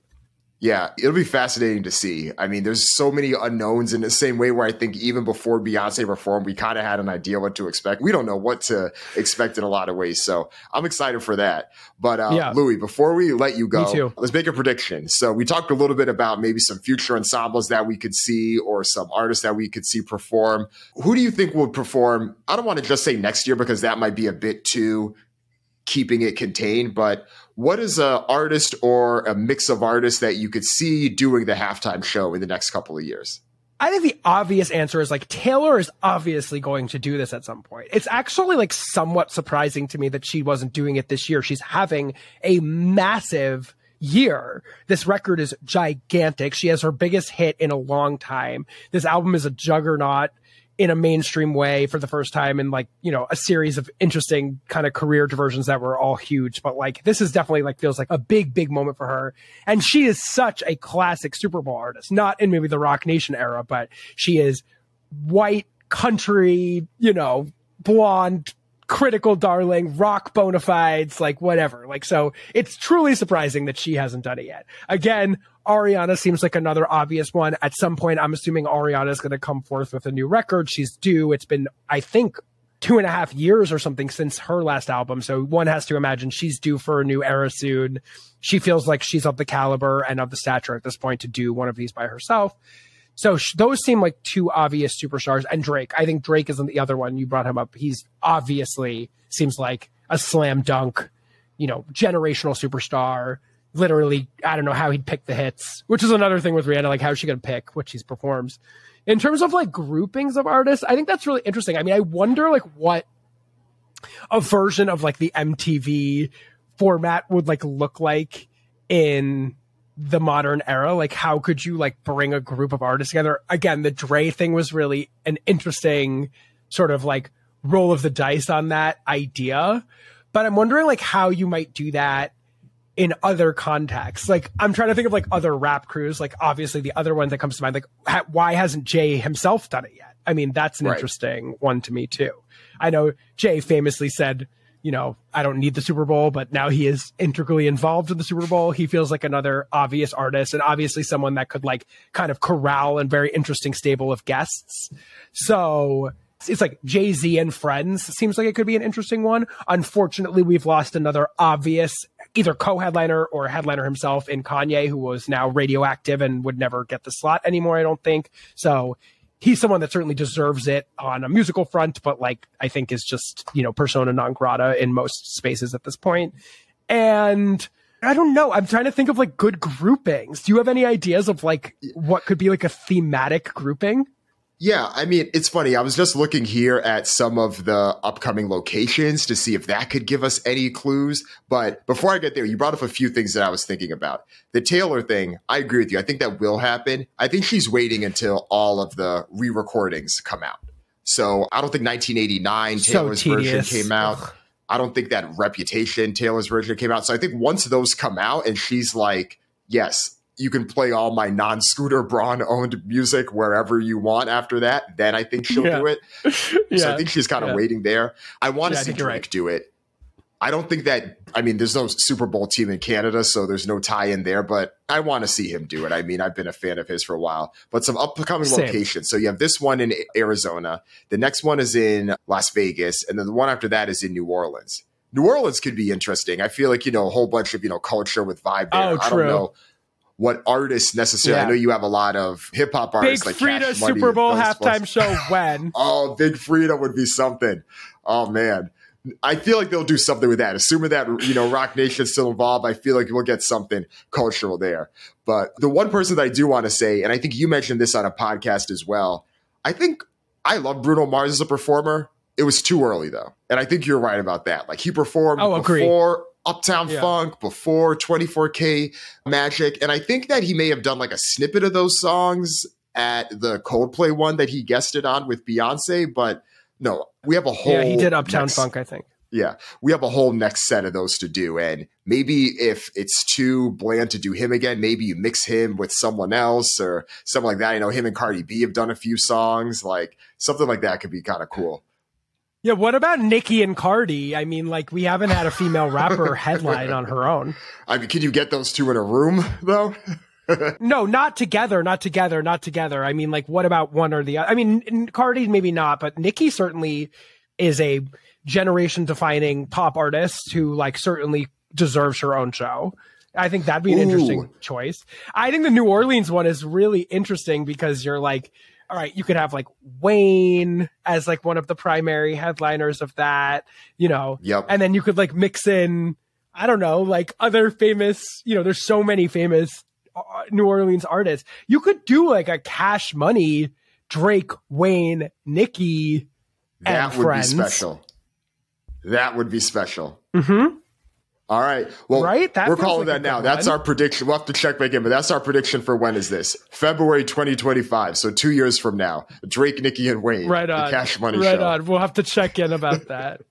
Yeah, it'll be fascinating to see. I mean, there's so many unknowns in the same way where I think even before Beyonce performed, we kind of had an idea what to expect. We don't know what to expect in a lot of ways. So I'm excited for that. But uh, yeah. Louis, before we let you go, let's make a prediction. So we talked a little bit about maybe some future ensembles that we could see or some artists that we could see perform. Who do you think will perform? I don't want to just say next year because that might be a bit too keeping it contained, but what is a artist or a mix of artists that you could see doing the halftime show in the next couple of years? I think the obvious answer is like Taylor is obviously going to do this at some point. It's actually like somewhat surprising to me that she wasn't doing it this year. She's having a massive year. This record is gigantic. She has her biggest hit in a long time. This album is a juggernaut in a mainstream way for the first time in like you know a series of interesting kind of career diversions that were all huge. But like this is definitely like feels like a big big moment for her. And she is such a classic super bowl artist not in maybe the Roc Nation era but she is white country you know blonde critical darling, rock bona fides, like whatever. Like, so it's truly surprising that she hasn't done it yet. Again, Ariana seems like another obvious one. At some point, I'm assuming Ariana is going to come forth with a new record. She's due. It's been, I think, two and a half years or something since her last album. So one has to imagine she's due for a new era soon. She feels like she's of the caliber and of the stature at this point to do one of these by herself. So sh- those seem like two obvious superstars. And Drake, I think Drake isn't the other one. You brought him up. He's obviously seems like a slam dunk, you know, generational superstar. Literally, I don't know how he'd pick the hits, which is another thing with Rihanna. Like, how's she going to pick what she performs? In terms of like groupings of artists, I think that's really interesting. I mean, I wonder like what a version of like the MTV format would like look like in the modern era. Like, how could you like bring a group of artists together? Again, the Dre thing was really an interesting sort of like roll of the dice on that idea. But I'm wondering like how you might do that in other contexts. Like I'm trying to think of like other rap crews. Like obviously the other one that comes to mind, like ha- why hasn't Jay himself done it yet? I mean, that's an right. interesting one to me too. I know Jay famously said, you know, I don't need the Super Bowl, but now he is integrally involved in the Super Bowl. He feels like another obvious artist and obviously someone that could like kind of corral and very interesting stable of guests. So it's like Jay Z and Friends seems like it could be an interesting one. Unfortunately, we've lost another obvious either co-headliner or headliner himself in Kanye, who was now radioactive and would never get the slot anymore. I don't think so. He's someone that certainly deserves it on a musical front, but like I think is just you know persona non grata in most spaces at this point. And I don't know. I'm trying to think of like good groupings. Do you have any ideas of like what could be like a thematic grouping? Yeah, I mean, it's funny. I was just looking here at some of the upcoming locations to see if that could give us any clues. But before I get there, you brought up a few things that I was thinking about. The Taylor thing, I agree with you. I think that will happen. I think she's waiting until all of the re recordings come out. So I don't think 1989 Taylor's so version came out. Ugh. I don't think that Reputation Taylor's version came out. So I think once those come out and she's like, yes, you can play all my non Scooter Braun owned music wherever you want after that, then I think she'll yeah. do it. yeah. So I think she's kind of yeah. waiting there. I want to see Drake right. do it. I don't think that, I mean, there's no Super Bowl team in Canada, so there's no tie in there, but I want to see him do it. I mean, I've been a fan of his for a while, but some upcoming Same. locations. So you have this one in Arizona, the next one is in Las Vegas, and then the one after that is in New Orleans. New Orleans could be interesting. I feel like, you know, a whole bunch of, you know, culture with vibe there. Oh, I don't know what artists necessarily. Yeah. I know you have a lot of hip hop artists. Big like Freedia Super Bowl halftime show when? oh, Big Freedia would be something. Oh man. I feel like they'll do something with that. Assuming that you know Roc Nation's still involved, I feel like we'll get something cultural there. But the one person that I do want to say, and I think you mentioned this on a podcast as well, I think I love Bruno Mars as a performer. It was too early though, and I think you're right about that. Like he performed oh, before Uptown yeah. Funk, before 24K Magic. And I think that he may have done like a snippet of those songs at the Coldplay one that he guested on with Beyonce. But no, we have a whole. Yeah, he did Uptown next, Funk, I think. Yeah, we have a whole next set of those to do. And maybe if it's too bland to do him again, maybe you mix him with someone else or something like that. You know, him and Cardi B have done a few songs. Like something like that could be kind of cool. Yeah, what about Nicki and Cardi? I mean, like we haven't had a female rapper headline on her own. I mean, can you get those two in a room though? no, not together, not together, not together. I mean, like what about one or the other? I mean, Cardi maybe not, but Nicki certainly is a generation defining pop artist who like certainly deserves her own show. I think that'd be an Ooh. interesting choice. I think the New Orleans one is really interesting because you're like all right, you could have like Wayne as like one of the primary headliners of that, you know. Yep. And then you could like mix in, I don't know, like other famous, you know, there's so many famous uh, New Orleans artists. You could do like a cash money Drake, Wayne, Nicki, that would friends. be special. That would be special. Mm-hmm. All right. Well, right? That we're calling like that now. That's our prediction. We'll have to check back in, but that's our prediction for when is this? February 2025. So two years from now. Drake, Nicki, and Wayne. Right on. Cash Money right show. on. We'll have to check in about that.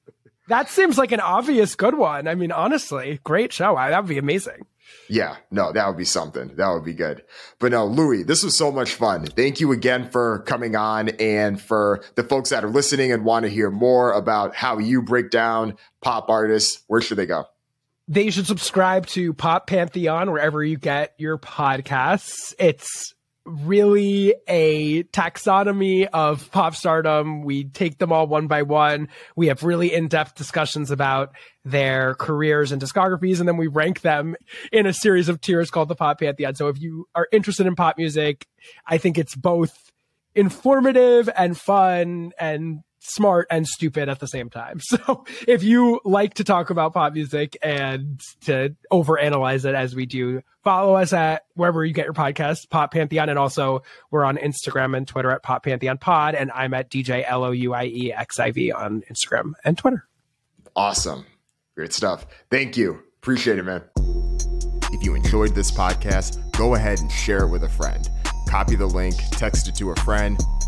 that seems like an obvious good one. I mean, honestly, great show. That would be amazing. Yeah, no, that would be something. That would be good. But no, Louis, this was so much fun. Thank you again for coming on and for the folks that are listening and want to hear more about how you break down pop artists. Where should they go? They should subscribe to Pop Pantheon wherever you get your podcasts. It's really a taxonomy of pop stardom. We take them all one by one. We have really in-depth discussions about their careers and discographies, and then we rank them in a series of tiers called the Pop Pantheon. So if you are interested in pop music, I think it's both informative and fun and smart and stupid at the same time. So if you like to talk about pop music and to overanalyze it as we do, follow us at wherever you get your podcast, Pop Pantheon. And also we're on Instagram and Twitter at Pop Pantheon Pod. And I'm at DJ L O U I E X I V on Instagram and Twitter. Awesome. Great stuff. Thank you. Appreciate it, man. If you enjoyed this podcast, go ahead and share it with a friend. Copy the link, text it to a friend,